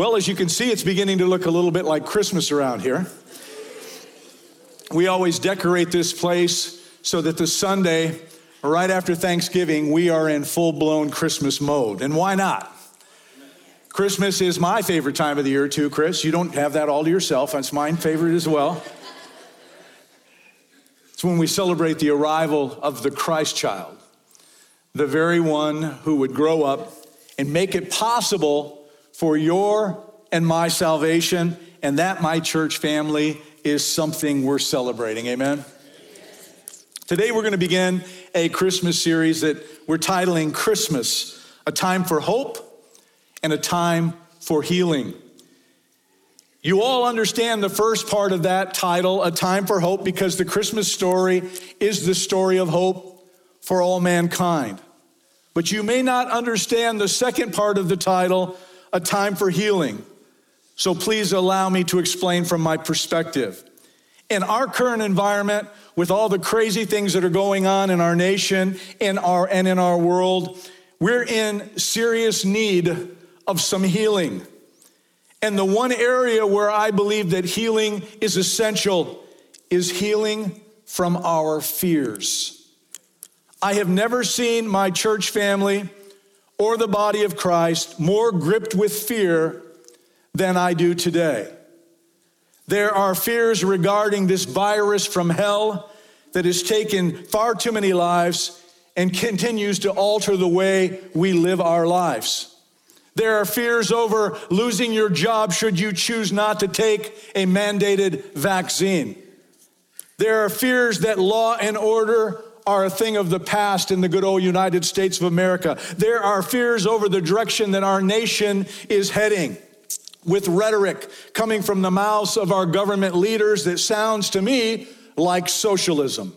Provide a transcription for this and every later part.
Well, as you can see, it's beginning to look a little bit like Christmas around here. We always decorate this place so that the Sunday, right after Thanksgiving, we are in full blown Christmas mode. And why not? Christmas is my favorite time of the year, too, Chris. You don't have that all to yourself. That's my favorite as well. It's when we celebrate the arrival of the Christ child, the very one who would grow up and make it possible for your and my salvation, and that, my church family, is something we're celebrating. Amen? Today, we're going to begin a Christmas series that we're titling Christmas A Time for Hope and a Time for Healing. You all understand the first part of that title, A Time for Hope, because the Christmas story is the story of hope for all mankind. But you may not understand the second part of the title, a time for healing. So please allow me to explain from my perspective. In our current environment, with all the crazy things that are going on in our nation in our, and in our world, we're in serious need of some healing. And the one area where I believe that healing is essential is healing from our fears. I have never seen my church family or the body of Christ more gripped with fear than I do today. There are fears regarding this virus from hell that has taken far too many lives and continues to alter the way we live our lives. There are fears over losing your job should you choose not to take a mandated vaccine. There are fears that law and order are a thing of the past in the good old United States of America. There are fears over the direction that our nation is heading with rhetoric coming from the mouths of our government leaders that sounds to me like socialism.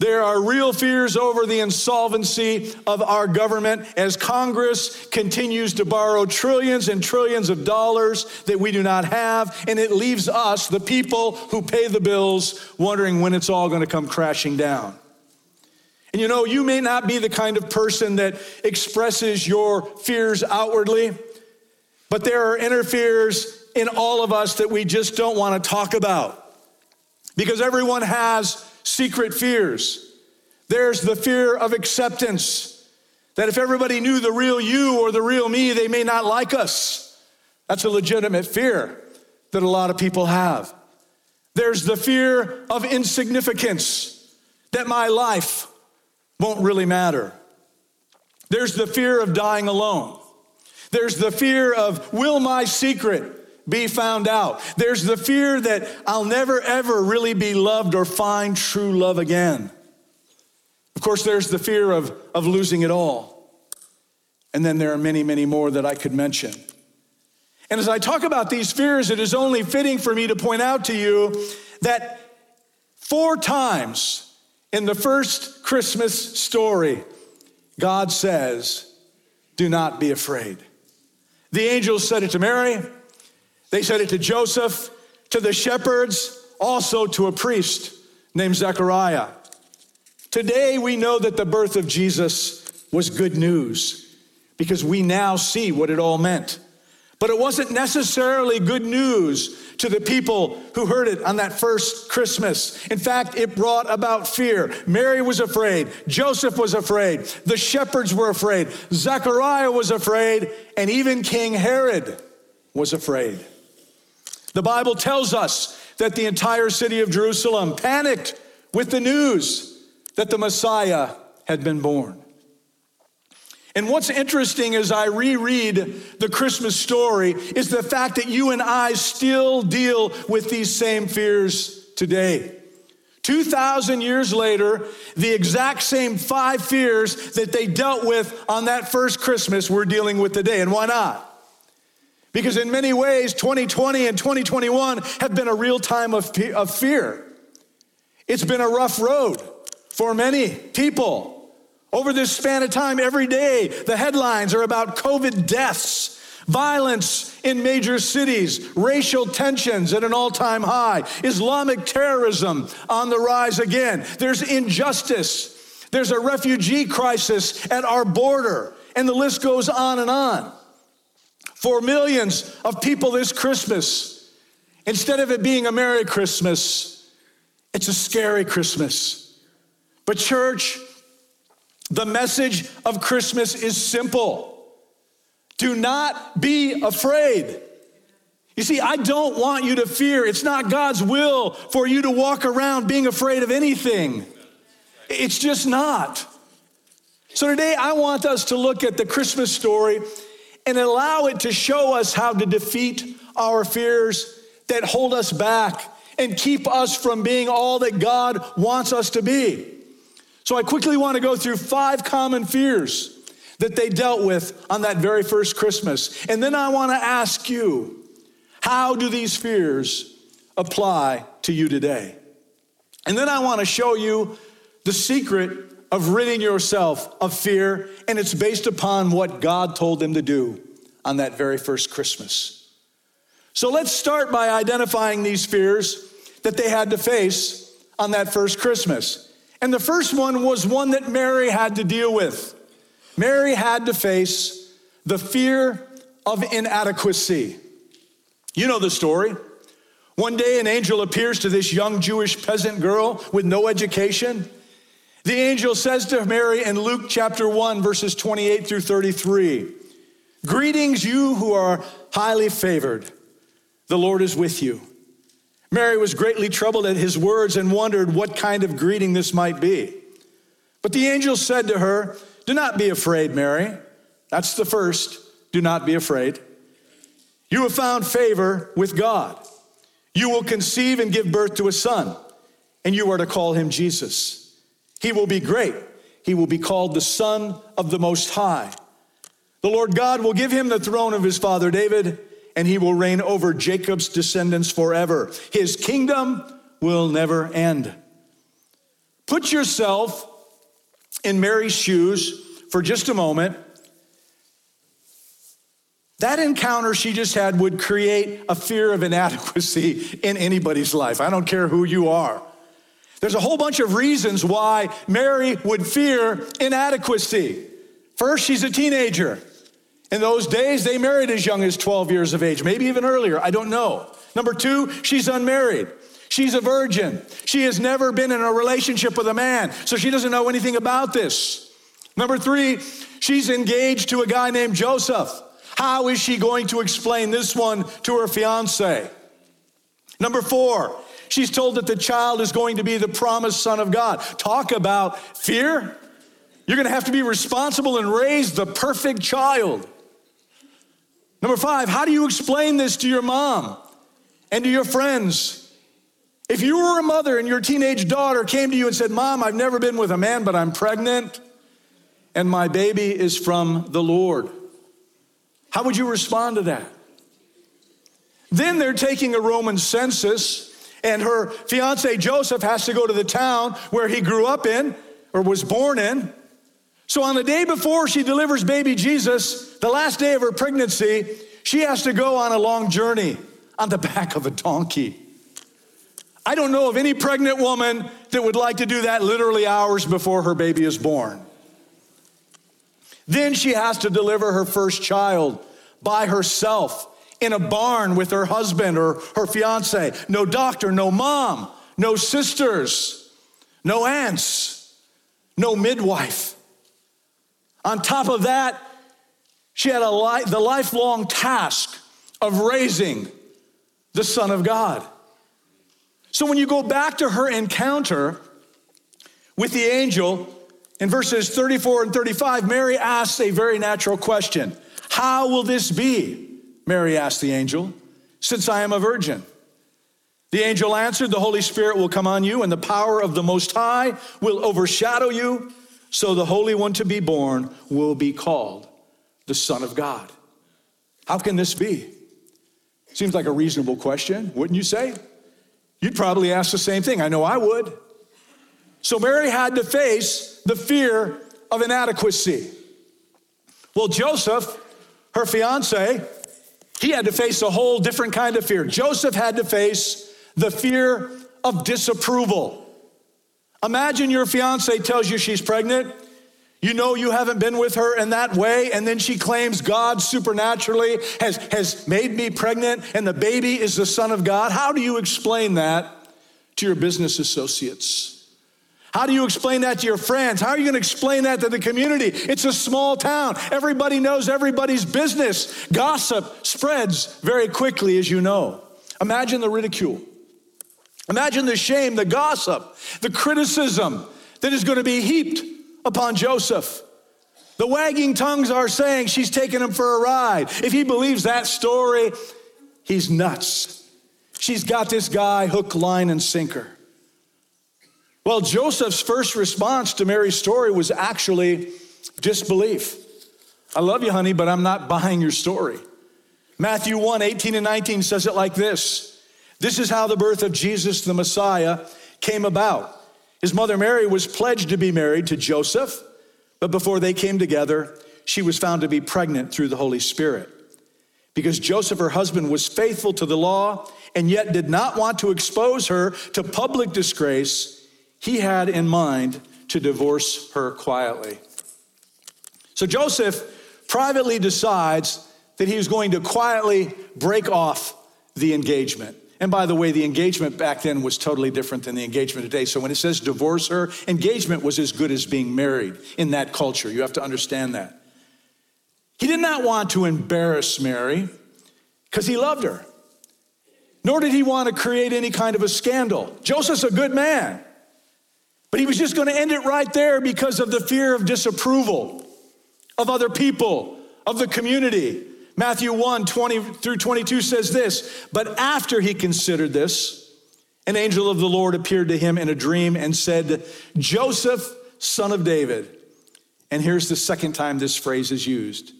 There are real fears over the insolvency of our government as Congress continues to borrow trillions and trillions of dollars that we do not have, and it leaves us, the people who pay the bills, wondering when it's all going to come crashing down. And you know, you may not be the kind of person that expresses your fears outwardly, but there are inner fears in all of us that we just don't want to talk about. Because everyone has secret fears. There's the fear of acceptance, that if everybody knew the real you or the real me, they may not like us. That's a legitimate fear that a lot of people have. There's the fear of insignificance, that my life won't really matter. There's the fear of dying alone. There's the fear of, will my secret be found out? There's the fear that I'll never ever really be loved or find true love again. Of course, there's the fear of, of losing it all. And then there are many, many more that I could mention. And as I talk about these fears, it is only fitting for me to point out to you that four times in the first Christmas story, God says, Do not be afraid. The angels said it to Mary, they said it to Joseph, to the shepherds, also to a priest named Zechariah. Today, we know that the birth of Jesus was good news because we now see what it all meant. But it wasn't necessarily good news to the people who heard it on that first Christmas. In fact, it brought about fear. Mary was afraid, Joseph was afraid, the shepherds were afraid, Zechariah was afraid, and even King Herod was afraid. The Bible tells us that the entire city of Jerusalem panicked with the news that the Messiah had been born. And what's interesting as I reread the Christmas story is the fact that you and I still deal with these same fears today. 2,000 years later, the exact same five fears that they dealt with on that first Christmas, we're dealing with today. And why not? Because in many ways, 2020 and 2021 have been a real time of, of fear. It's been a rough road for many people. Over this span of time, every day, the headlines are about COVID deaths, violence in major cities, racial tensions at an all time high, Islamic terrorism on the rise again. There's injustice. There's a refugee crisis at our border, and the list goes on and on. for millions of people this Christmas. Instead of it being a Merry Christmas, it's a scary Christmas. But, church, the message of Christmas is simple do not be afraid. You see, I don't want you to fear. It's not God's will for you to walk around being afraid of anything. It's just not. So today I want us to look at the Christmas story and allow it to show us how to defeat our fears that hold us back and keep us from being all that God wants us to be. So I quickly want to go through five common fears that they dealt with on that very first Christmas. And then I want to ask you, how do these fears apply to you today? And then I want to show you the secret of ridding yourself of fear, and it's based upon what God told them to do on that very first Christmas. So let's start by identifying these fears that they had to face on that first Christmas. And the first one was one that Mary had to deal with. Mary had to face the fear of inadequacy. You know the story. One day, an angel appears to this young Jewish peasant girl with no education the angel says to Mary in Luke chapter 1, verses 28 through 33 Greetings, you who are highly favored. The Lord is with you. Mary was greatly troubled at his words and wondered what kind of greeting this might be. But the angel said to her, Do not be afraid, Mary. That's the first. Do not be afraid. You have found favor with God. You will conceive and give birth to a son, and you are to call him Jesus. He will be great. He will be called the Son of the Most High. The Lord God will give him the throne of his father David, and he will reign over Jacob's descendants forever. His kingdom will never end. Put yourself in Mary's shoes for just a moment. That encounter she just had would create a fear of inadequacy in anybody's life. I don't care who you are. There's a whole bunch of reasons why Mary would fear inadequacy. First, she's a teenager. In those days, they married as young as 12 years of age, maybe even earlier. I don't know. Number two, she's unmarried. She's a virgin. She has never been in a relationship with a man, so she doesn't know anything about this. Number three, she's engaged to a guy named Joseph. How is she going to explain this one to her fiance? Number four, She's told that the child is going to be the promised son of God. Talk about fear. You're going to have to be responsible and raise the perfect child. Number five, how do you explain this to your mom and to your friends? If you were a mother and your teenage daughter came to you and said, Mom, I've never been with a man, but I'm pregnant and my baby is from the Lord, how would you respond to that? Then they're taking a Roman census and her fiance Joseph has to go to the town where he grew up in or was born in. So on the day before she delivers baby Jesus, the last day of her pregnancy, she has to go on a long journey on the back of a donkey. I don't know of any pregnant woman that would like to do that literally hours before her baby is born. Then she has to deliver her first child by herself in a barn with her husband or her fiance. No doctor, no mom, no sisters, no aunts, no midwife. On top of that, she had li- the lifelong task of raising the Son of God. So when you go back to her encounter with the angel in verses 34 and 35, Mary asks a very natural question How will this be? Mary asked the angel, Since I am a virgin. The angel answered, The Holy Spirit will come on you, and the power of the Most High will overshadow you. So the Holy One to be born will be called the Son of God. How can this be? Seems like a reasonable question, wouldn't you say? You'd probably ask the same thing. I know I would. So Mary had to face the fear of inadequacy. Well, Joseph, her fiance, he had to face a whole different kind of fear. Joseph had to face the fear of disapproval. Imagine your fiance tells you she's pregnant. You know you haven't been with her in that way, and then she claims God supernaturally has, has made me pregnant and the baby is the Son of God. How do you explain that to your business associates? How do you explain that to your friends? How are you going to explain that to the community? It's a small town. Everybody knows everybody's business. Gossip spreads very quickly, as you know. Imagine the ridicule. Imagine the shame, the gossip, the criticism that is going to be heaped upon Joseph. The wagging tongues are saying she's taking him for a ride. If he believes that story, he's nuts. She's got this guy hook, line, and sinker. Well, Joseph's first response to Mary's story was actually disbelief. I love you, honey, but I'm not buying your story. Matthew 1 18 and 19 says it like this This is how the birth of Jesus the Messiah came about. His mother Mary was pledged to be married to Joseph, but before they came together, she was found to be pregnant through the Holy Spirit. Because Joseph, her husband, was faithful to the law and yet did not want to expose her to public disgrace, he had in mind to divorce her quietly. So Joseph privately decides that he was going to quietly break off the engagement. And by the way, the engagement back then was totally different than the engagement today. So when it says divorce her, engagement was as good as being married in that culture. You have to understand that. He did not want to embarrass Mary because he loved her, nor did he want to create any kind of a scandal. Joseph's a good man, but he was just going to end it right there because of the fear of disapproval of other people, of the community. Matthew 1 20 through 22 says this But after he considered this, an angel of the Lord appeared to him in a dream and said, Joseph, son of David. And here's the second time this phrase is used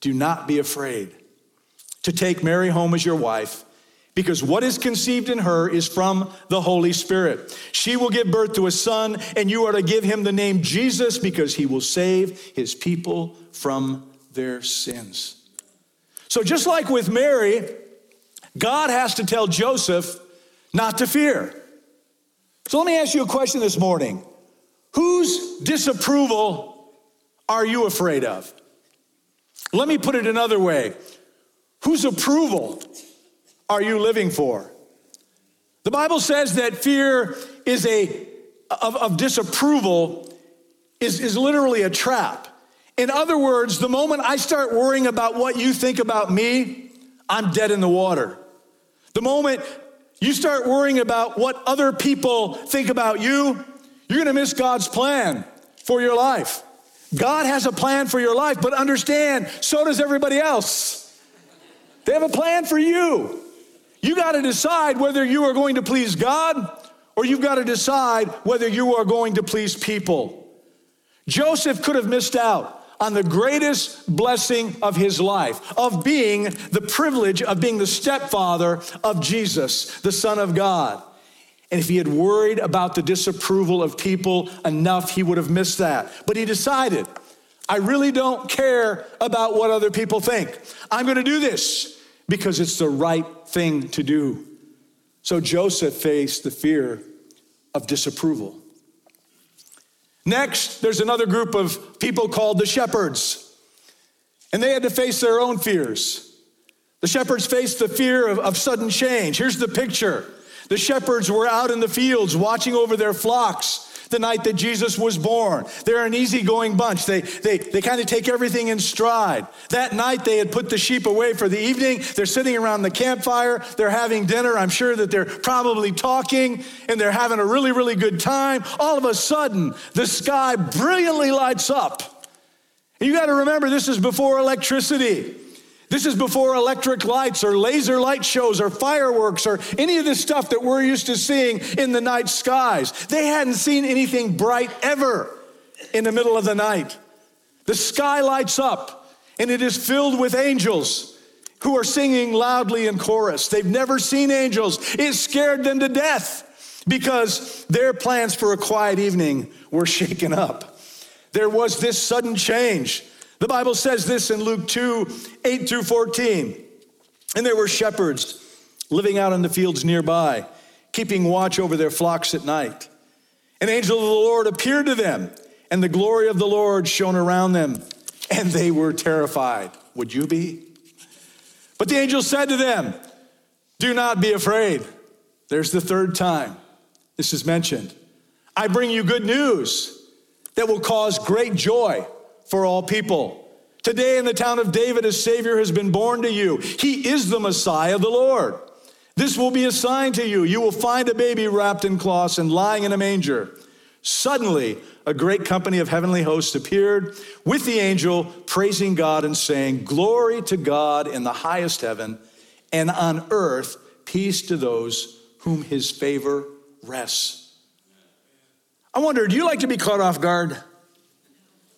do not be afraid to take Mary home as your wife. Because what is conceived in her is from the Holy Spirit. She will give birth to a son, and you are to give him the name Jesus because he will save his people from their sins. So, just like with Mary, God has to tell Joseph not to fear. So, let me ask you a question this morning Whose disapproval are you afraid of? Let me put it another way Whose approval are you living for? The Bible says that fear is a of, of disapproval is, is literally a trap. In other words, the moment I start worrying about what you think about me, I'm dead in the water. The moment you start worrying about what other people think about you, you're gonna miss God's plan for your life. God has a plan for your life, but understand, so does everybody else. They have a plan for you. You got to decide whether you are going to please God or you've got to decide whether you are going to please people. Joseph could have missed out on the greatest blessing of his life, of being the privilege of being the stepfather of Jesus, the Son of God. And if he had worried about the disapproval of people enough, he would have missed that. But he decided, I really don't care about what other people think. I'm going to do this because it's the right thing to do. So Joseph faced the fear of disapproval. Next, there's another group of people called the shepherds, and they had to face their own fears. The shepherds faced the fear of, of sudden change. Here's the picture the shepherds were out in the fields watching over their flocks the night that Jesus was born. They're an easygoing bunch. They, they, they kind of take everything in stride. That night, they had put the sheep away for the evening. They're sitting around the campfire. They're having dinner. I'm sure that they're probably talking and they're having a really, really good time. All of a sudden, the sky brilliantly lights up. You got to remember, this is before electricity. This is before electric lights or laser light shows or fireworks or any of the stuff that we're used to seeing in the night skies. They hadn't seen anything bright ever in the middle of the night. The sky lights up and it is filled with angels who are singing loudly in chorus. They've never seen angels. It scared them to death because their plans for a quiet evening were shaken up. There was this sudden change. The Bible says this in Luke 2 8 through 14. And there were shepherds living out in the fields nearby, keeping watch over their flocks at night. An angel of the Lord appeared to them, and the glory of the Lord shone around them, and they were terrified. Would you be? But the angel said to them, Do not be afraid. There's the third time this is mentioned. I bring you good news that will cause great joy for all people. Today in the town of David, a Savior has been born to you. He is the Messiah, of the Lord. This will be a sign to you. You will find a baby wrapped in cloths and lying in a manger. Suddenly, a great company of heavenly hosts appeared with the angel, praising God and saying, Glory to God in the highest heaven, and on earth, peace to those whom his favor rests. I wonder, do you like to be caught off guard?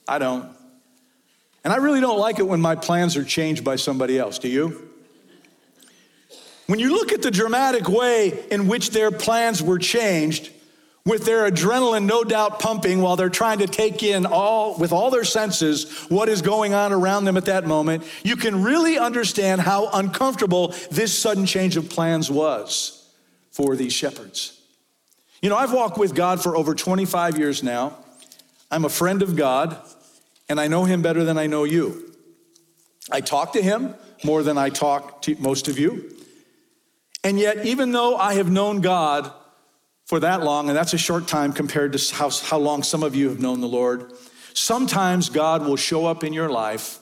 I don't. And I really don't like it when my plans are changed by somebody else. Do you? When you look at the dramatic way in which their plans were changed, with their adrenaline no doubt pumping while they're trying to take in all with all their senses what is going on around them at that moment you can really understand how uncomfortable this sudden change of plans was for these shepherds you know i've walked with god for over 25 years now i'm a friend of god and i know him better than i know you i talk to him more than i talk to most of you and yet even though i have known god for that long, and that's a short time compared to how, how long some of you have known the Lord, sometimes God will show up in your life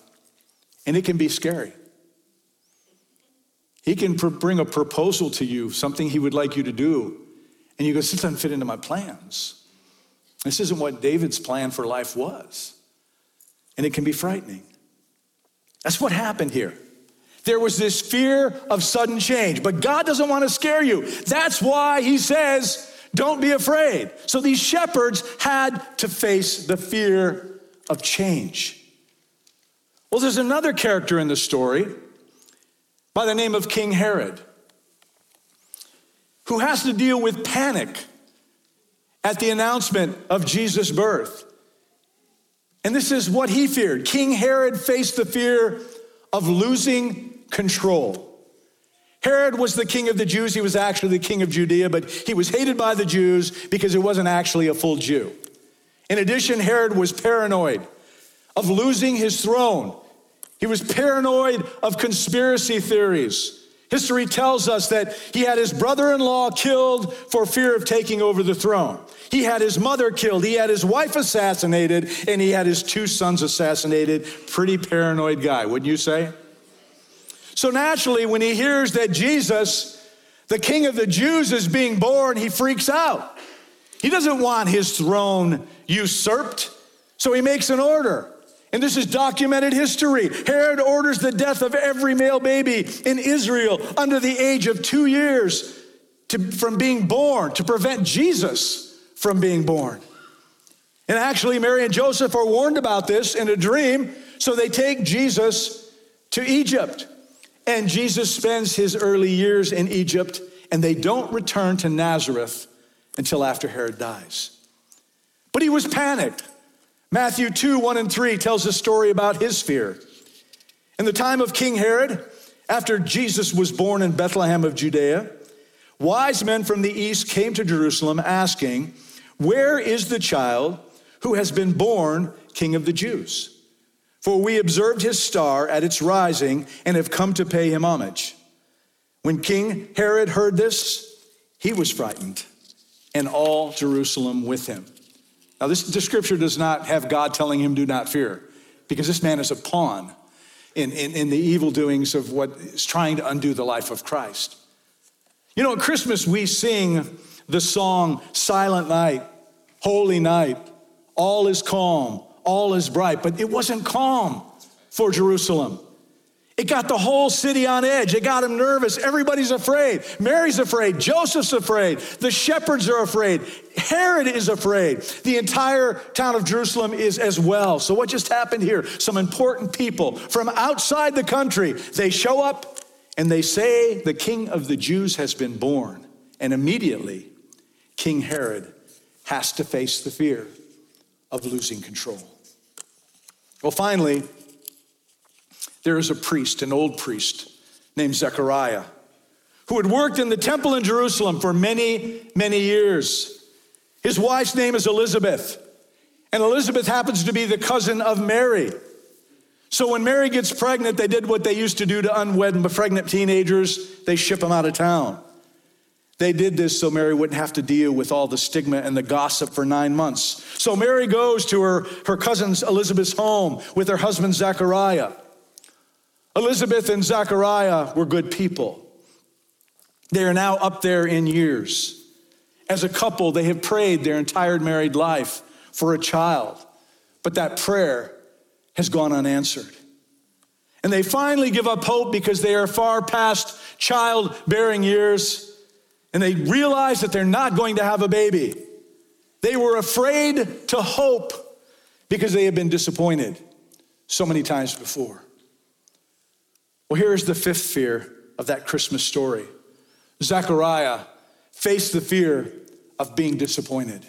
and it can be scary. He can pr- bring a proposal to you, something he would like you to do, and you go, This doesn't fit into my plans. This isn't what David's plan for life was. And it can be frightening. That's what happened here. There was this fear of sudden change, but God doesn't want to scare you. That's why he says, don't be afraid. So these shepherds had to face the fear of change. Well, there's another character in the story by the name of King Herod who has to deal with panic at the announcement of Jesus' birth. And this is what he feared. King Herod faced the fear of losing control. Herod was the king of the Jews. He was actually the king of Judea, but he was hated by the Jews because he wasn't actually a full Jew. In addition, Herod was paranoid of losing his throne. He was paranoid of conspiracy theories. History tells us that he had his brother in law killed for fear of taking over the throne. He had his mother killed. He had his wife assassinated, and he had his two sons assassinated. Pretty paranoid guy, wouldn't you say? So naturally, when he hears that Jesus, the king of the Jews, is being born, he freaks out. He doesn't want his throne usurped, so he makes an order. And this is documented history. Herod orders the death of every male baby in Israel under the age of two years to, from being born, to prevent Jesus from being born. And actually, Mary and Joseph are warned about this in a dream, so they take Jesus to Egypt. And Jesus spends his early years in Egypt, and they don't return to Nazareth until after Herod dies. But he was panicked. Matthew 2 1 and 3 tells a story about his fear. In the time of King Herod, after Jesus was born in Bethlehem of Judea, wise men from the east came to Jerusalem asking, Where is the child who has been born king of the Jews? For we observed his star at its rising and have come to pay him homage. When King Herod heard this, he was frightened, and all Jerusalem with him. Now, this, this scripture does not have God telling him, Do not fear, because this man is a pawn in, in, in the evil doings of what is trying to undo the life of Christ. You know, at Christmas, we sing the song Silent Night, Holy Night, All is Calm all is bright, but it wasn't calm for Jerusalem. It got the whole city on edge. It got them nervous. Everybody's afraid. Mary's afraid. Joseph's afraid. The shepherds are afraid. Herod is afraid. The entire town of Jerusalem is as well. So, what just happened here? Some important people from outside the country, they show up and they say, The king of the Jews has been born. And immediately, King Herod has to face the fear of losing control. Well, finally, there is a priest, an old priest named Zechariah, who had worked in the temple in Jerusalem for many, many years. His wife's name is Elizabeth. And Elizabeth happens to be the cousin of Mary. So when Mary gets pregnant, they did what they used to do to unwed pregnant teenagers they ship them out of town. They did this so Mary wouldn't have to deal with all the stigma and the gossip for nine months. So Mary goes to her, her cousin's Elizabeth's home with her husband Zechariah. Elizabeth and Zechariah were good people. They are now up there in years. As a couple, they have prayed their entire married life for a child, but that prayer has gone unanswered. And they finally give up hope because they are far past childbearing years and they realize that they're not going to have a baby. They were afraid to hope because they had been disappointed so many times before. Well, here's the fifth fear of that Christmas story Zechariah faced the fear of being disappointed.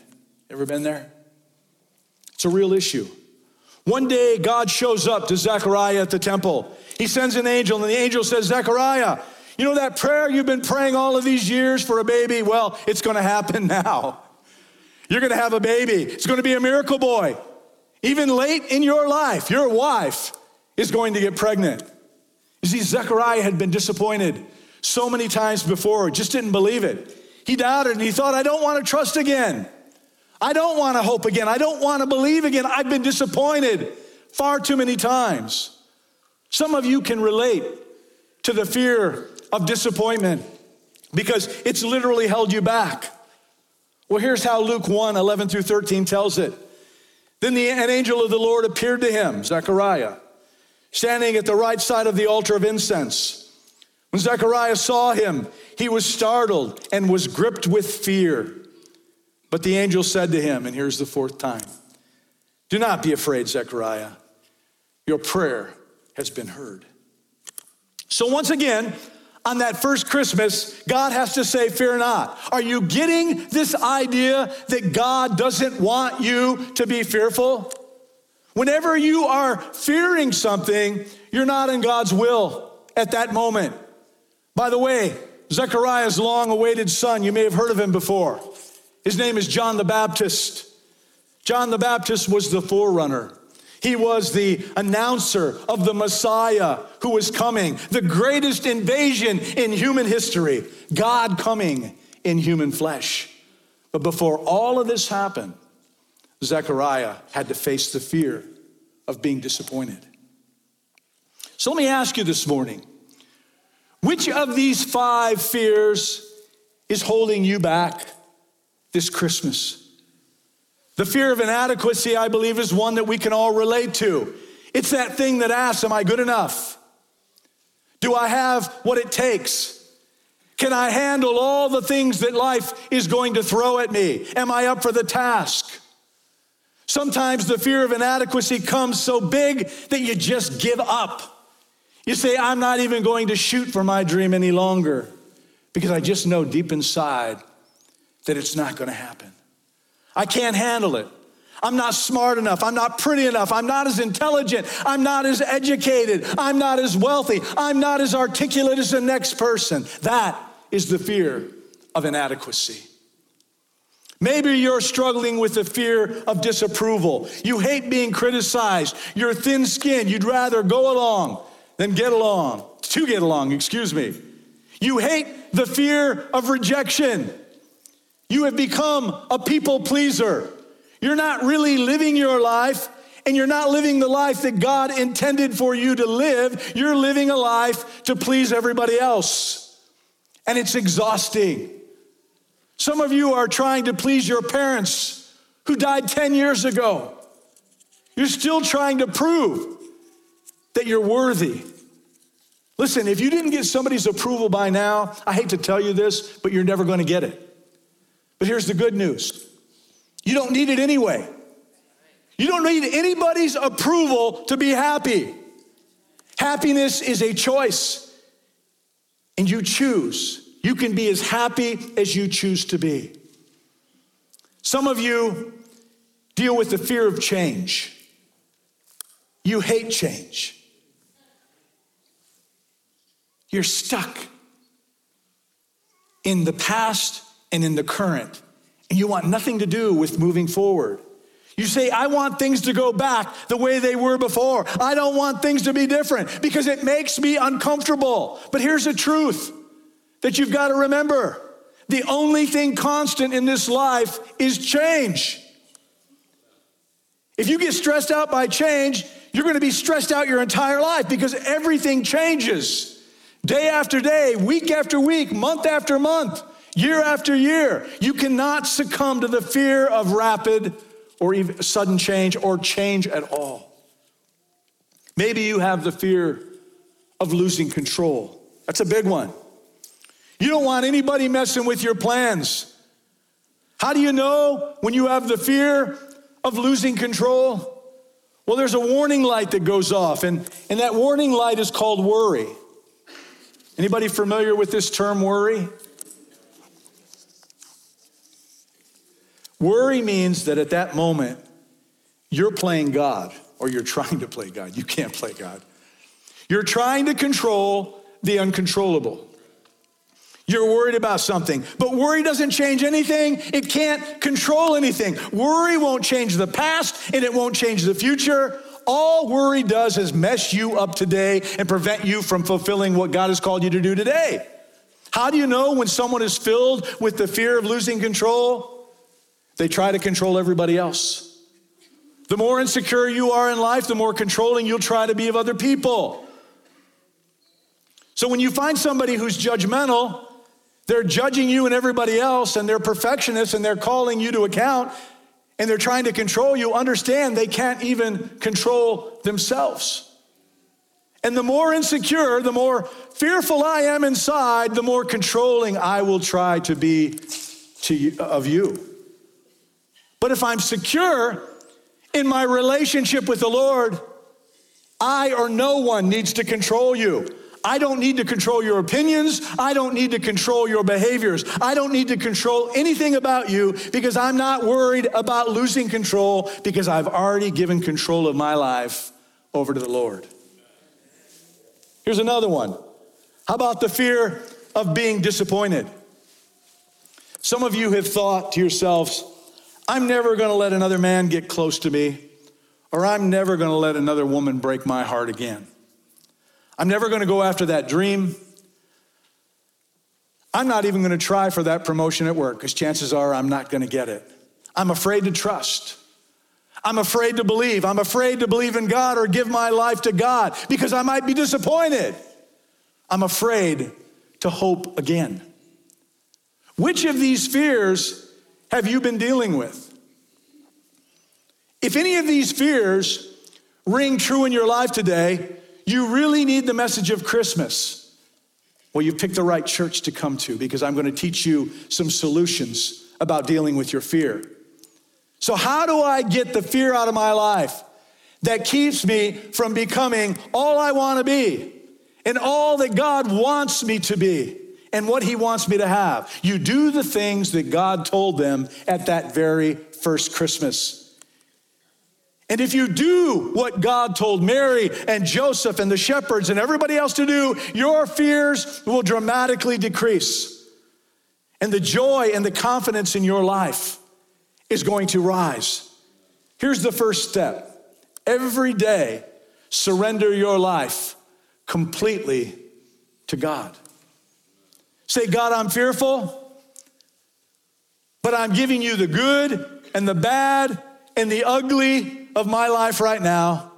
Ever been there? It's a real issue. One day, God shows up to Zechariah at the temple. He sends an angel, and the angel says, Zechariah, you know that prayer you've been praying all of these years for a baby? Well, it's going to happen now. You're going to have a baby. It's going to be a miracle boy. Even late in your life, your wife is going to get pregnant. You see, Zechariah had been disappointed so many times before, just didn't believe it. He doubted and he thought, I don't want to trust again. I don't want to hope again. I don't want to believe again. I've been disappointed far too many times. Some of you can relate to the fear of disappointment because it's literally held you back. Well, here's how Luke 1 11 through 13 tells it. Then the, an angel of the Lord appeared to him, Zechariah, standing at the right side of the altar of incense. When Zechariah saw him, he was startled and was gripped with fear. But the angel said to him, and here's the fourth time Do not be afraid, Zechariah. Your prayer has been heard. So, once again, on that first Christmas, God has to say, Fear not. Are you getting this idea that God doesn't want you to be fearful? Whenever you are fearing something, you're not in God's will at that moment. By the way, Zechariah's long awaited son, you may have heard of him before. His name is John the Baptist. John the Baptist was the forerunner. He was the announcer of the Messiah who was coming, the greatest invasion in human history, God coming in human flesh. But before all of this happened, Zechariah had to face the fear of being disappointed. So let me ask you this morning which of these five fears is holding you back this Christmas? The fear of inadequacy, I believe, is one that we can all relate to. It's that thing that asks, Am I good enough? Do I have what it takes? Can I handle all the things that life is going to throw at me? Am I up for the task? Sometimes the fear of inadequacy comes so big that you just give up. You say, I'm not even going to shoot for my dream any longer because I just know deep inside that it's not going to happen. I can't handle it. I'm not smart enough. I'm not pretty enough. I'm not as intelligent. I'm not as educated. I'm not as wealthy. I'm not as articulate as the next person. That is the fear of inadequacy. Maybe you're struggling with the fear of disapproval. You hate being criticized. You're thin skinned. You'd rather go along than get along, to get along, excuse me. You hate the fear of rejection. You have become a people pleaser. You're not really living your life, and you're not living the life that God intended for you to live. You're living a life to please everybody else. And it's exhausting. Some of you are trying to please your parents who died 10 years ago. You're still trying to prove that you're worthy. Listen, if you didn't get somebody's approval by now, I hate to tell you this, but you're never going to get it. But here's the good news you don't need it anyway. You don't need anybody's approval to be happy. Happiness is a choice, and you choose. You can be as happy as you choose to be. Some of you deal with the fear of change. You hate change. You're stuck in the past and in the current, and you want nothing to do with moving forward. You say, I want things to go back the way they were before. I don't want things to be different because it makes me uncomfortable. But here's the truth that you've got to remember the only thing constant in this life is change. If you get stressed out by change, you're going to be stressed out your entire life because everything changes day after day, week after week, month after month, year after year. You cannot succumb to the fear of rapid or even sudden change or change at all. Maybe you have the fear of losing control. That's a big one. You don't want anybody messing with your plans. How do you know when you have the fear of losing control? Well, there's a warning light that goes off, and, and that warning light is called worry. Anybody familiar with this term worry? Worry means that at that moment, you're playing God, or you're trying to play God. You can't play God. You're trying to control the uncontrollable. You're worried about something, but worry doesn't change anything. It can't control anything. Worry won't change the past and it won't change the future. All worry does is mess you up today and prevent you from fulfilling what God has called you to do today. How do you know when someone is filled with the fear of losing control? They try to control everybody else. The more insecure you are in life, the more controlling you'll try to be of other people. So when you find somebody who's judgmental, they're judging you and everybody else, and they're perfectionists and they're calling you to account and they're trying to control you. Understand they can't even control themselves. And the more insecure, the more fearful I am inside, the more controlling I will try to be to you, of you. But if I'm secure in my relationship with the Lord, I or no one needs to control you. I don't need to control your opinions. I don't need to control your behaviors. I don't need to control anything about you because I'm not worried about losing control because I've already given control of my life over to the Lord. Here's another one. How about the fear of being disappointed? Some of you have thought to yourselves, I'm never going to let another man get close to me, or I'm never going to let another woman break my heart again. I'm never going to go after that dream. I'm not even going to try for that promotion at work because chances are I'm not going to get it. I'm afraid to trust. I'm afraid to believe. I'm afraid to believe in God or give my life to God because I might be disappointed. I'm afraid to hope again. Which of these fears have you been dealing with? If any of these fears ring true in your life today, you really need the message of Christmas. Well, you've picked the right church to come to because I'm going to teach you some solutions about dealing with your fear. So, how do I get the fear out of my life that keeps me from becoming all I want to be and all that God wants me to be and what He wants me to have? You do the things that God told them at that very first Christmas. And if you do what God told Mary and Joseph and the shepherds and everybody else to do, your fears will dramatically decrease. And the joy and the confidence in your life is going to rise. Here's the first step every day, surrender your life completely to God. Say, God, I'm fearful, but I'm giving you the good and the bad and the ugly of my life right now,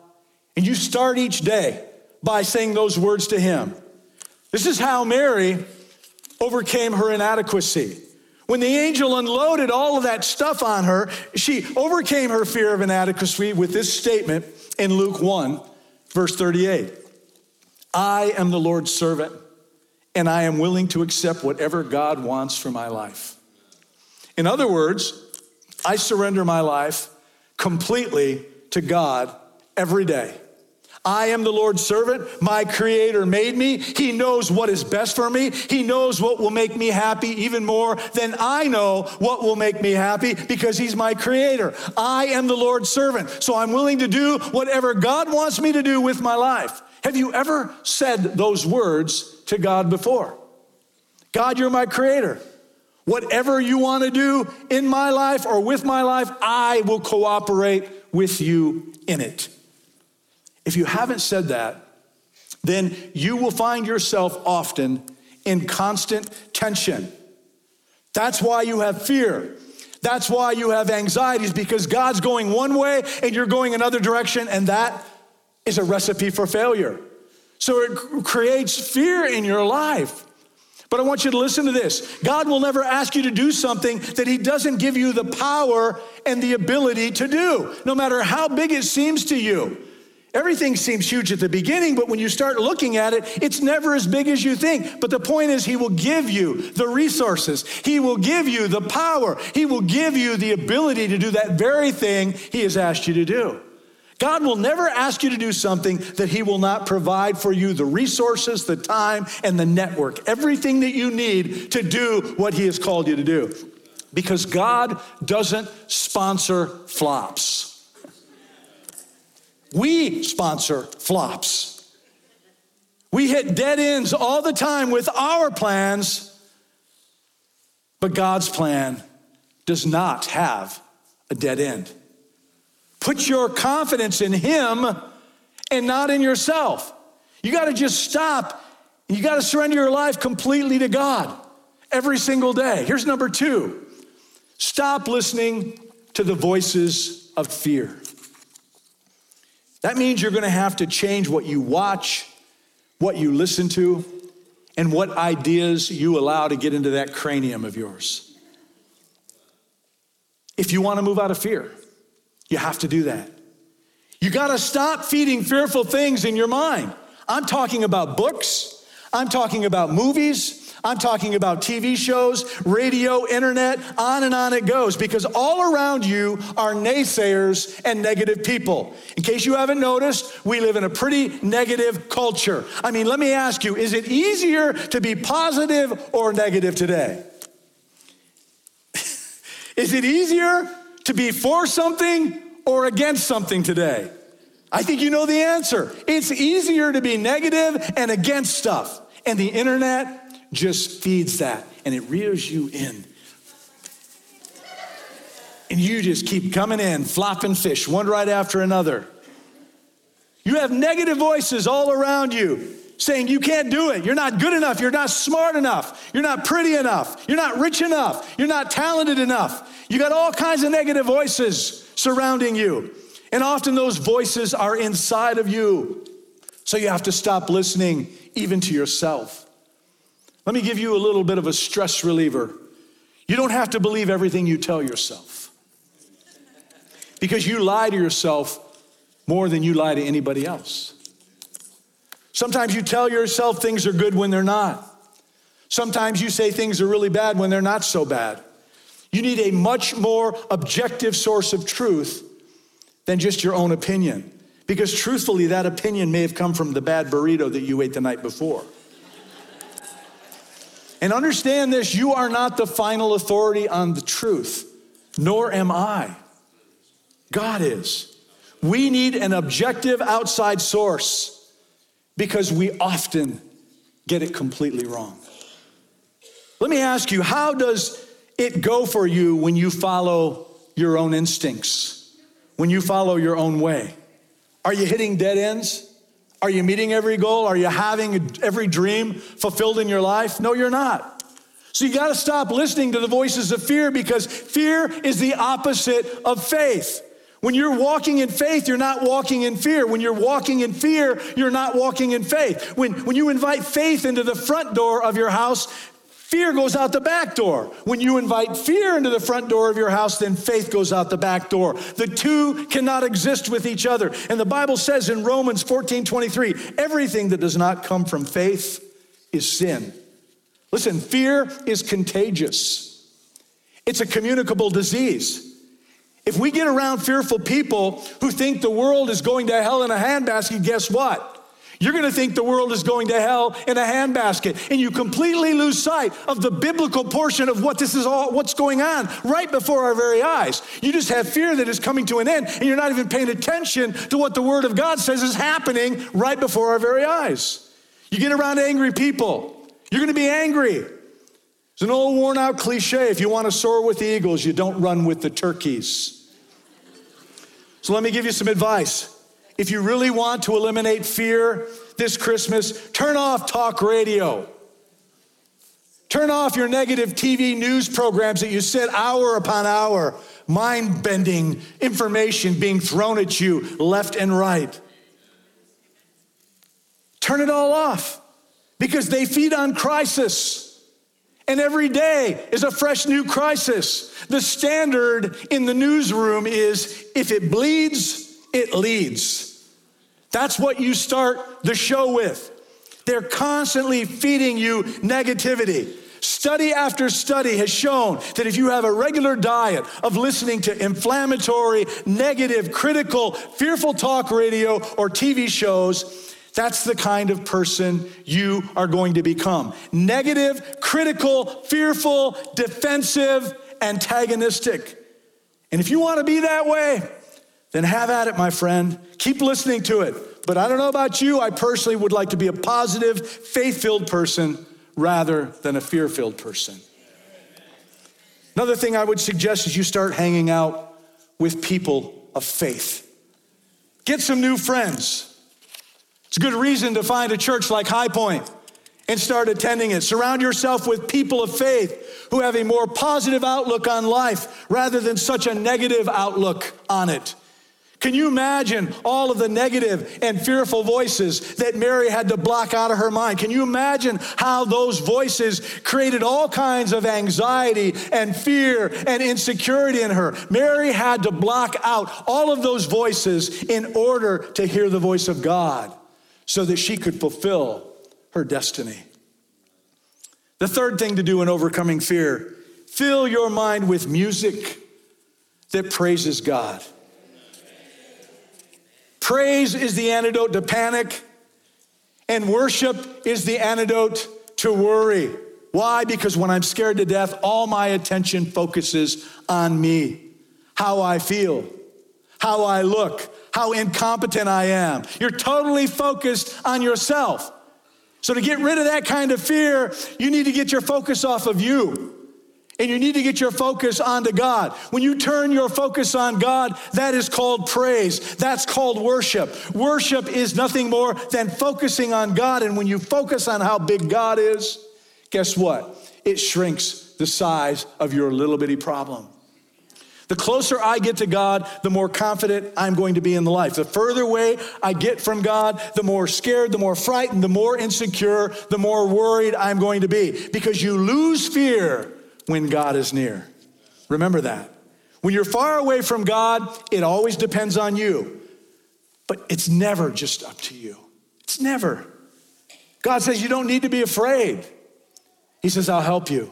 and you start each day by saying those words to Him. This is how Mary overcame her inadequacy. When the angel unloaded all of that stuff on her, she overcame her fear of inadequacy with this statement in Luke 1, verse 38 I am the Lord's servant, and I am willing to accept whatever God wants for my life. In other words, I surrender my life completely to God every day. I am the Lord's servant. My creator made me. He knows what is best for me. He knows what will make me happy even more than I know what will make me happy because he's my creator. I am the Lord's servant. So I'm willing to do whatever God wants me to do with my life. Have you ever said those words to God before? God, you're my creator. Whatever you want to do in my life or with my life, I will cooperate with you in it. If you haven't said that, then you will find yourself often in constant tension. That's why you have fear. That's why you have anxieties because God's going one way and you're going another direction, and that is a recipe for failure. So it creates fear in your life. But I want you to listen to this God will never ask you to do something that He doesn't give you the power and the ability to do, no matter how big it seems to you. Everything seems huge at the beginning, but when you start looking at it, it's never as big as you think. But the point is, He will give you the resources, He will give you the power, He will give you the ability to do that very thing He has asked you to do. God will never ask you to do something that He will not provide for you the resources, the time, and the network, everything that you need to do what He has called you to do. Because God doesn't sponsor flops. We sponsor flops. We hit dead ends all the time with our plans, but God's plan does not have a dead end. Put your confidence in Him and not in yourself. You got to just stop. You got to surrender your life completely to God every single day. Here's number two stop listening to the voices of fear. That means you're going to have to change what you watch, what you listen to, and what ideas you allow to get into that cranium of yours. If you want to move out of fear, you have to do that. You got to stop feeding fearful things in your mind. I'm talking about books, I'm talking about movies, I'm talking about TV shows, radio, internet, on and on it goes, because all around you are naysayers and negative people. In case you haven't noticed, we live in a pretty negative culture. I mean, let me ask you is it easier to be positive or negative today? is it easier to be for something or against something today? I think you know the answer. It's easier to be negative and against stuff. And the internet just feeds that and it rears you in. And you just keep coming in, flopping fish, one right after another. You have negative voices all around you saying you can't do it. You're not good enough. You're not smart enough. You're not pretty enough. You're not rich enough. You're not talented enough. You got all kinds of negative voices surrounding you. And often those voices are inside of you. So you have to stop listening even to yourself. Let me give you a little bit of a stress reliever. You don't have to believe everything you tell yourself because you lie to yourself more than you lie to anybody else. Sometimes you tell yourself things are good when they're not. Sometimes you say things are really bad when they're not so bad. You need a much more objective source of truth than just your own opinion. Because truthfully, that opinion may have come from the bad burrito that you ate the night before. And understand this you are not the final authority on the truth, nor am I. God is. We need an objective outside source because we often get it completely wrong. Let me ask you, how does it go for you when you follow your own instincts, when you follow your own way? Are you hitting dead ends? Are you meeting every goal? Are you having every dream fulfilled in your life? No, you're not. So you got to stop listening to the voices of fear because fear is the opposite of faith. When you're walking in faith, you're not walking in fear. When you're walking in fear, you're not walking in faith. When, when you invite faith into the front door of your house, Fear goes out the back door. When you invite fear into the front door of your house, then faith goes out the back door. The two cannot exist with each other. And the Bible says in Romans 14 23, everything that does not come from faith is sin. Listen, fear is contagious, it's a communicable disease. If we get around fearful people who think the world is going to hell in a handbasket, guess what? You're going to think the world is going to hell in a handbasket, and you completely lose sight of the biblical portion of what this is all, what's going on right before our very eyes. You just have fear that is coming to an end, and you're not even paying attention to what the Word of God says is happening right before our very eyes. You get around angry people, you're going to be angry. It's an old worn out cliche. If you want to soar with the eagles, you don't run with the turkeys. So let me give you some advice. If you really want to eliminate fear this Christmas, turn off talk radio. Turn off your negative TV news programs that you sit hour upon hour, mind bending information being thrown at you left and right. Turn it all off because they feed on crisis. And every day is a fresh new crisis. The standard in the newsroom is if it bleeds, it leads. That's what you start the show with. They're constantly feeding you negativity. Study after study has shown that if you have a regular diet of listening to inflammatory, negative, critical, fearful talk radio or TV shows, that's the kind of person you are going to become. Negative, critical, fearful, defensive, antagonistic. And if you want to be that way, then have at it, my friend. Keep listening to it. But I don't know about you, I personally would like to be a positive, faith filled person rather than a fear filled person. Another thing I would suggest is you start hanging out with people of faith. Get some new friends. It's a good reason to find a church like High Point and start attending it. Surround yourself with people of faith who have a more positive outlook on life rather than such a negative outlook on it. Can you imagine all of the negative and fearful voices that Mary had to block out of her mind? Can you imagine how those voices created all kinds of anxiety and fear and insecurity in her? Mary had to block out all of those voices in order to hear the voice of God so that she could fulfill her destiny. The third thing to do in overcoming fear fill your mind with music that praises God. Praise is the antidote to panic, and worship is the antidote to worry. Why? Because when I'm scared to death, all my attention focuses on me, how I feel, how I look, how incompetent I am. You're totally focused on yourself. So, to get rid of that kind of fear, you need to get your focus off of you. And you need to get your focus onto God. When you turn your focus on God, that is called praise. That's called worship. Worship is nothing more than focusing on God. And when you focus on how big God is, guess what? It shrinks the size of your little bitty problem. The closer I get to God, the more confident I'm going to be in the life. The further away I get from God, the more scared, the more frightened, the more insecure, the more worried I'm going to be. Because you lose fear when God is near. Remember that. When you're far away from God, it always depends on you. But it's never just up to you. It's never. God says you don't need to be afraid. He says, I'll help you.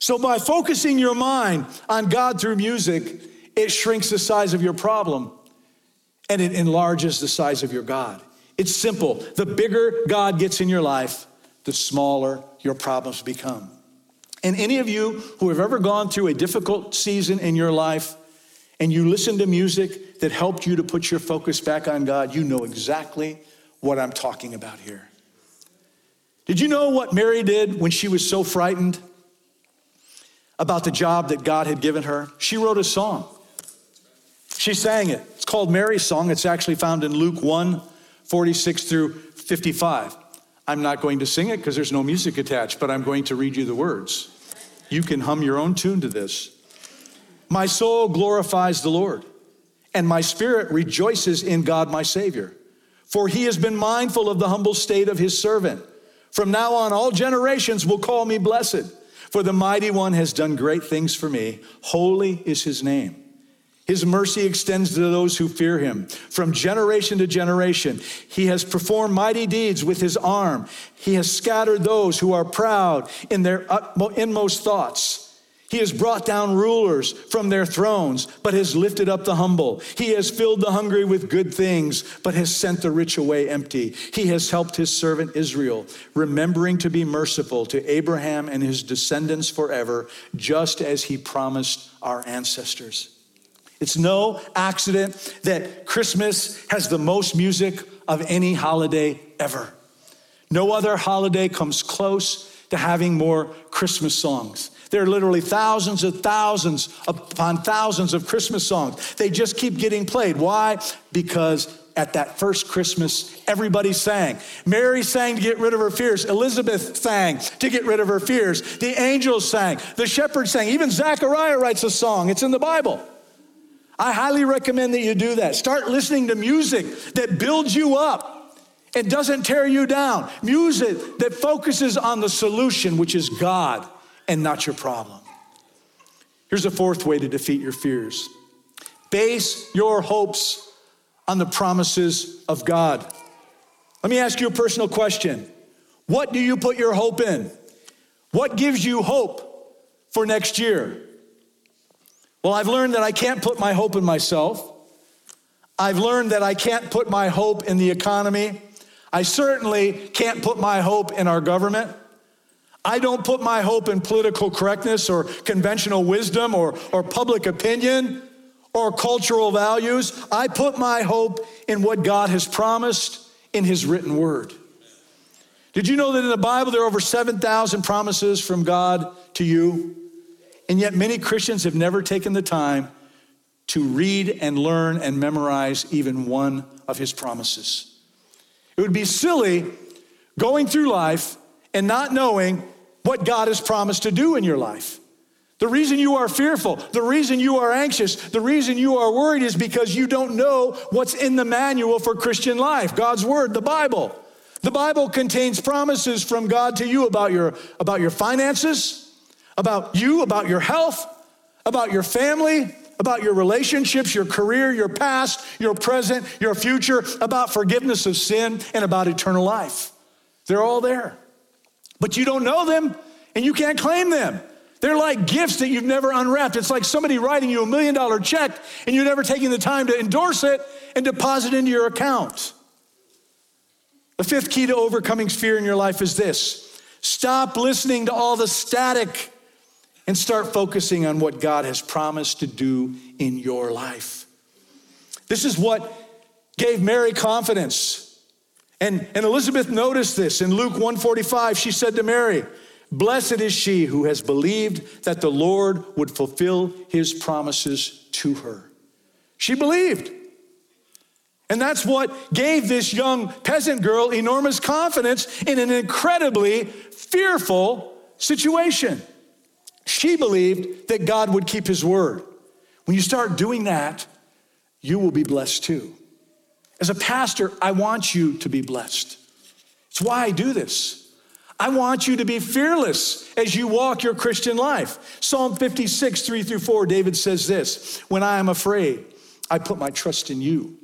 So, by focusing your mind on God through music, it shrinks the size of your problem and it enlarges the size of your God. It's simple. The bigger God gets in your life, the smaller your problems become. And any of you who have ever gone through a difficult season in your life and you listen to music that helped you to put your focus back on God, you know exactly what I'm talking about here. Did you know what Mary did when she was so frightened? About the job that God had given her, she wrote a song. She sang it. It's called Mary's Song. It's actually found in Luke 1 46 through 55. I'm not going to sing it because there's no music attached, but I'm going to read you the words. You can hum your own tune to this. My soul glorifies the Lord, and my spirit rejoices in God my Savior, for he has been mindful of the humble state of his servant. From now on, all generations will call me blessed. For the mighty one has done great things for me. Holy is his name. His mercy extends to those who fear him. From generation to generation, he has performed mighty deeds with his arm. He has scattered those who are proud in their inmost thoughts. He has brought down rulers from their thrones, but has lifted up the humble. He has filled the hungry with good things, but has sent the rich away empty. He has helped his servant Israel, remembering to be merciful to Abraham and his descendants forever, just as he promised our ancestors. It's no accident that Christmas has the most music of any holiday ever. No other holiday comes close to having more Christmas songs. There are literally thousands of thousands upon thousands of Christmas songs. They just keep getting played. Why? Because at that first Christmas, everybody sang. Mary sang to get rid of her fears. Elizabeth sang to get rid of her fears. The angels sang. The shepherds sang. Even Zechariah writes a song. It's in the Bible. I highly recommend that you do that. Start listening to music that builds you up and doesn't tear you down. Music that focuses on the solution, which is God and not your problem. Here's a fourth way to defeat your fears base your hopes on the promises of God. Let me ask you a personal question What do you put your hope in? What gives you hope for next year? Well, I've learned that I can't put my hope in myself. I've learned that I can't put my hope in the economy. I certainly can't put my hope in our government. I don't put my hope in political correctness or conventional wisdom or, or public opinion or cultural values. I put my hope in what God has promised in His written word. Did you know that in the Bible there are over 7,000 promises from God to you? And yet many Christians have never taken the time to read and learn and memorize even one of His promises. It would be silly going through life and not knowing what God has promised to do in your life. The reason you are fearful, the reason you are anxious, the reason you are worried is because you don't know what's in the manual for Christian life, God's word, the Bible. The Bible contains promises from God to you about your about your finances, about you, about your health, about your family, about your relationships, your career, your past, your present, your future, about forgiveness of sin and about eternal life. They're all there. But you don't know them and you can't claim them. They're like gifts that you've never unwrapped. It's like somebody writing you a million dollar check and you're never taking the time to endorse it and deposit into your account. The fifth key to overcoming fear in your life is this stop listening to all the static and start focusing on what God has promised to do in your life. This is what gave Mary confidence. And, and Elizabeth noticed this in Luke 145. She said to Mary, Blessed is she who has believed that the Lord would fulfill his promises to her. She believed. And that's what gave this young peasant girl enormous confidence in an incredibly fearful situation. She believed that God would keep his word. When you start doing that, you will be blessed too. As a pastor, I want you to be blessed. It's why I do this. I want you to be fearless as you walk your Christian life. Psalm 56, 3 through 4, David says this When I am afraid, I put my trust in you.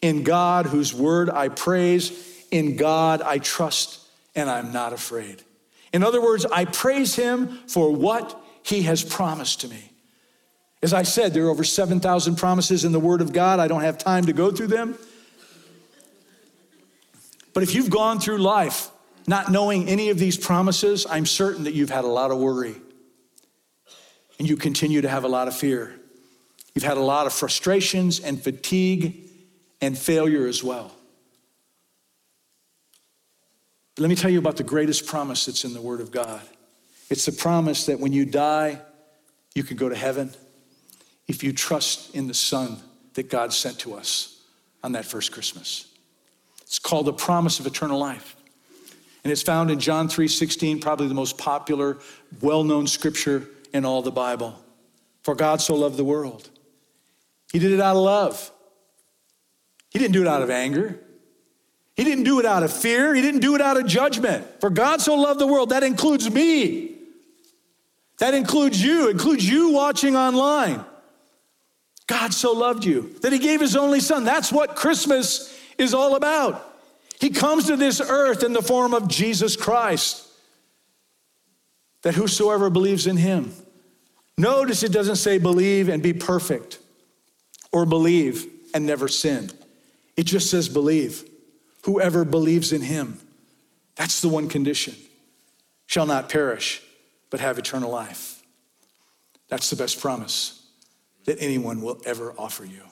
In God, whose word I praise, in God I trust, and I'm not afraid. In other words, I praise him for what he has promised to me. As I said, there are over 7,000 promises in the Word of God. I don't have time to go through them. But if you've gone through life not knowing any of these promises, I'm certain that you've had a lot of worry and you continue to have a lot of fear. You've had a lot of frustrations and fatigue and failure as well. But let me tell you about the greatest promise that's in the Word of God. It's the promise that when you die, you can go to heaven if you trust in the Son that God sent to us on that first Christmas. It's called the promise of eternal life. And it's found in John 3:16, probably the most popular, well-known scripture in all the Bible. For God so loved the world. He did it out of love. He didn't do it out of anger. He didn't do it out of fear. He didn't do it out of judgment. For God so loved the world, that includes me. That includes you, includes you watching online. God so loved you that he gave his only son. That's what Christmas is all about. He comes to this earth in the form of Jesus Christ, that whosoever believes in him. Notice it doesn't say believe and be perfect or believe and never sin. It just says believe. Whoever believes in him, that's the one condition, shall not perish, but have eternal life. That's the best promise that anyone will ever offer you.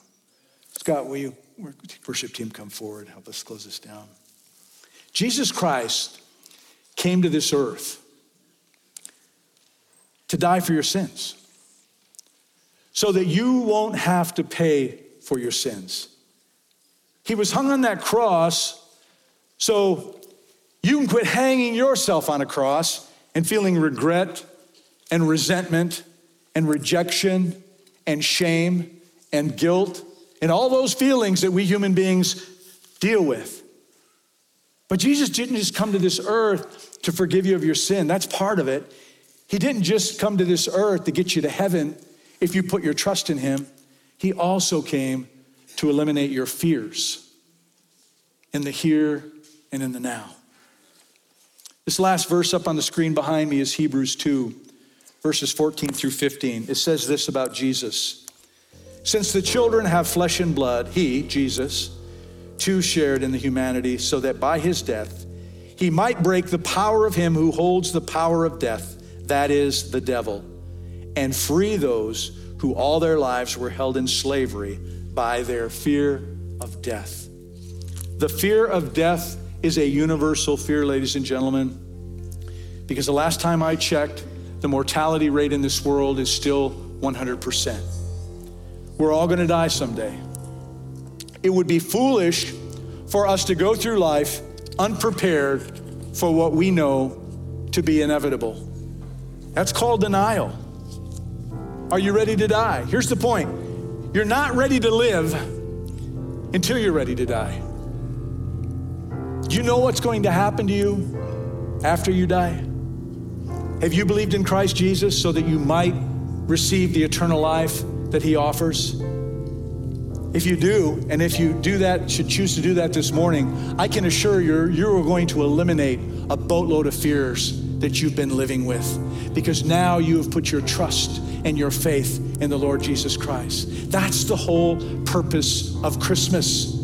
Scott, will you Worship team, come forward. Help us close this down. Jesus Christ came to this earth to die for your sins so that you won't have to pay for your sins. He was hung on that cross so you can quit hanging yourself on a cross and feeling regret and resentment and rejection and shame and guilt and all those feelings that we human beings deal with. But Jesus didn't just come to this earth to forgive you of your sin. That's part of it. He didn't just come to this earth to get you to heaven if you put your trust in Him. He also came to eliminate your fears in the here and in the now. This last verse up on the screen behind me is Hebrews 2, verses 14 through 15. It says this about Jesus Since the children have flesh and blood, He, Jesus, too shared in the humanity, so that by His death He might break the power of Him who holds the power of death, that is, the devil, and free those who all their lives were held in slavery by their fear of death. The fear of death is a universal fear, ladies and gentlemen, because the last time I checked, the mortality rate in this world is still 100%. We're all gonna die someday. It would be foolish for us to go through life unprepared for what we know to be inevitable. That's called denial. Are you ready to die? Here's the point you're not ready to live until you're ready to die. Do you know what's going to happen to you after you die? Have you believed in Christ Jesus so that you might receive the eternal life that He offers? If you do, and if you do that, should choose to do that this morning, I can assure you, you're going to eliminate a boatload of fears that you've been living with because now you have put your trust and your faith in the Lord Jesus Christ. That's the whole purpose of Christmas.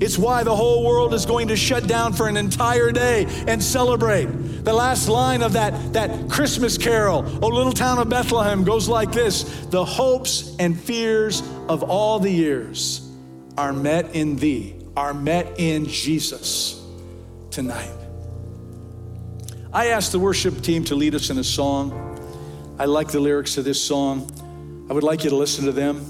It's why the whole world is going to shut down for an entire day and celebrate. The last line of that, that Christmas carol, O Little Town of Bethlehem, goes like this The hopes and fears of all the years are met in thee, are met in Jesus tonight. I asked the worship team to lead us in a song. I like the lyrics to this song. I would like you to listen to them,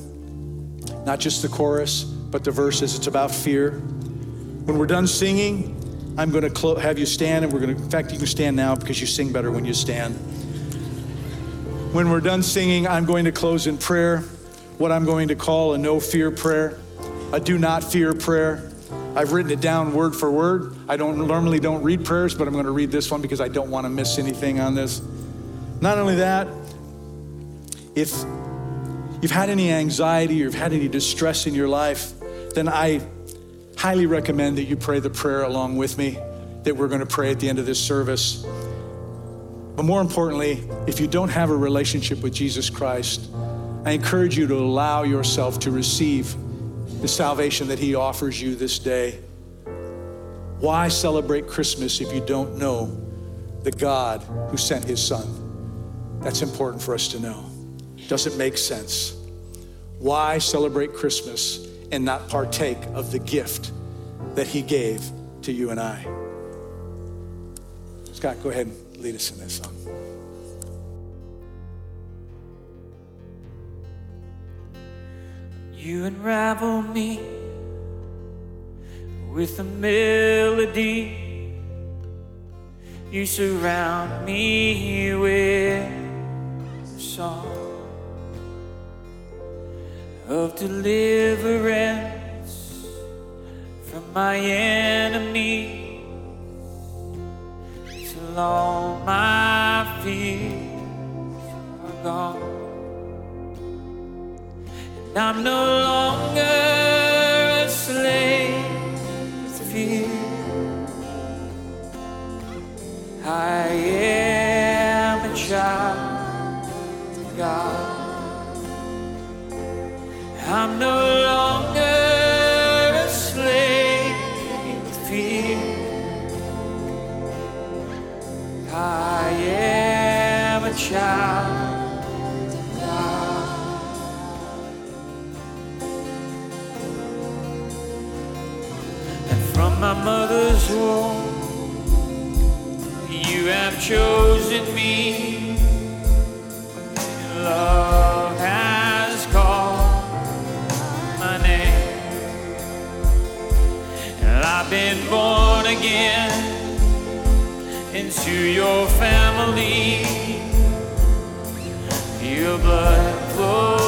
not just the chorus but the verse is It's about fear. When we're done singing, I'm going to clo- have you stand, and we're going to, in fact, you can stand now because you sing better when you stand. When we're done singing, I'm going to close in prayer, what I'm going to call a no fear prayer, a do not fear prayer. I've written it down word for word. I don't normally don't read prayers, but I'm going to read this one because I don't want to miss anything on this. Not only that, if you've had any anxiety or you've had any distress in your life, then I highly recommend that you pray the prayer along with me that we're going to pray at the end of this service. But more importantly, if you don't have a relationship with Jesus Christ, I encourage you to allow yourself to receive the salvation that He offers you this day. Why celebrate Christmas if you don't know the God who sent His Son? That's important for us to know. Does it make sense. Why celebrate Christmas and not partake of the gift that He gave to you and I. Scott, go ahead and lead us in this song. You unravel me with a melody. You surround me with song of deliverance from my enemy till all my fears are gone. And I'm no longer a slave to fear. I am a child of God I'm no longer a slave to fear. I am a child of God. And from my mother's womb, you have chosen me been born again into your family. Your blood flows.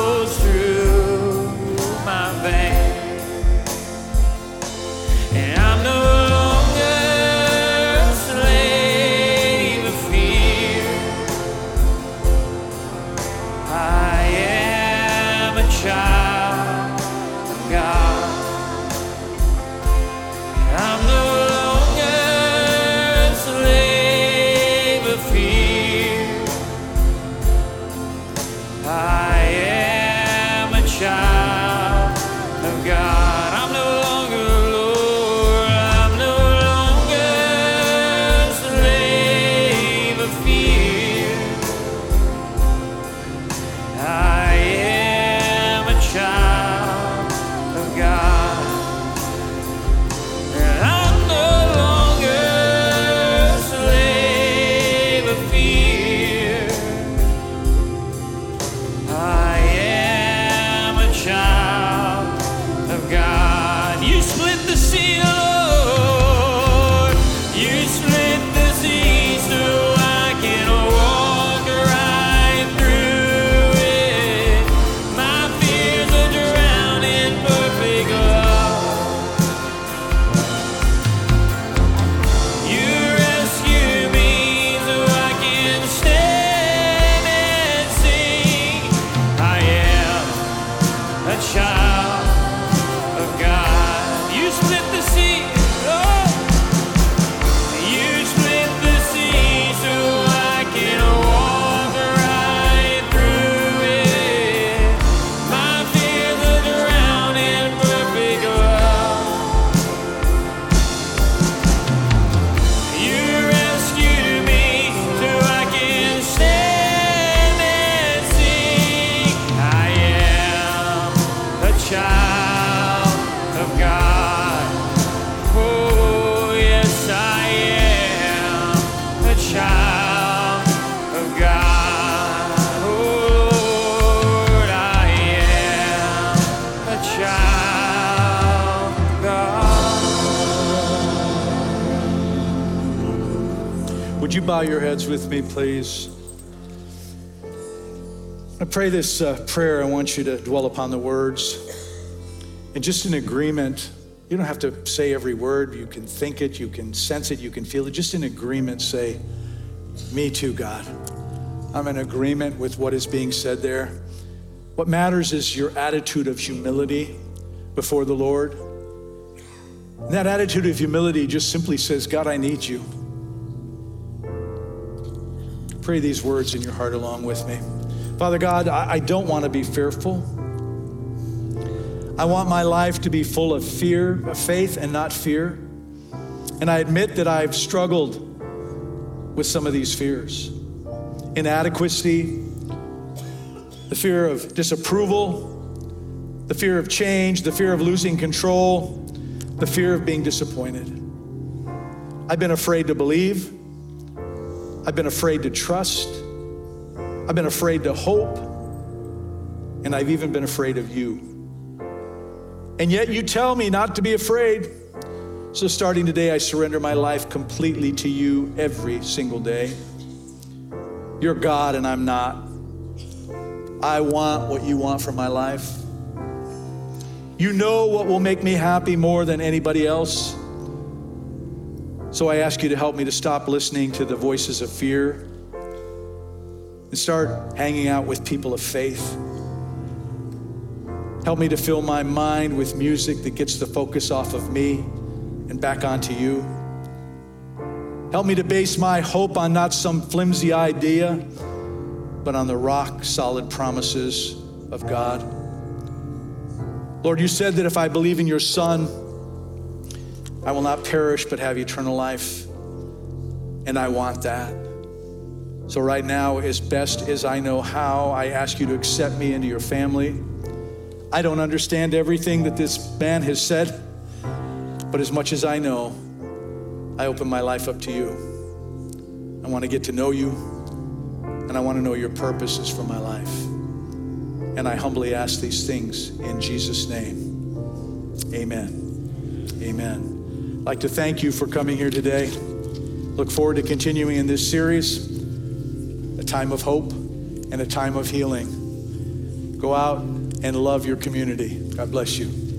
You bow your heads with me, please? I pray this uh, prayer. I want you to dwell upon the words. And just in agreement, you don't have to say every word. You can think it, you can sense it, you can feel it. Just in agreement, say, Me too, God. I'm in agreement with what is being said there. What matters is your attitude of humility before the Lord. And that attitude of humility just simply says, God, I need you. Pray these words in your heart along with me. Father God, I, I don't want to be fearful. I want my life to be full of fear, of faith, and not fear. And I admit that I've struggled with some of these fears inadequacy, the fear of disapproval, the fear of change, the fear of losing control, the fear of being disappointed. I've been afraid to believe. I've been afraid to trust. I've been afraid to hope. And I've even been afraid of you. And yet you tell me not to be afraid. So starting today, I surrender my life completely to you every single day. You're God and I'm not. I want what you want for my life. You know what will make me happy more than anybody else. So I ask you to help me to stop listening to the voices of fear and start hanging out with people of faith. Help me to fill my mind with music that gets the focus off of me and back onto you. Help me to base my hope on not some flimsy idea, but on the rock solid promises of God. Lord, you said that if I believe in your Son, I will not perish but have eternal life. And I want that. So, right now, as best as I know how, I ask you to accept me into your family. I don't understand everything that this man has said, but as much as I know, I open my life up to you. I want to get to know you, and I want to know your purposes for my life. And I humbly ask these things in Jesus' name. Amen. Amen. I'd like to thank you for coming here today. Look forward to continuing in this series a time of hope and a time of healing. Go out and love your community. God bless you.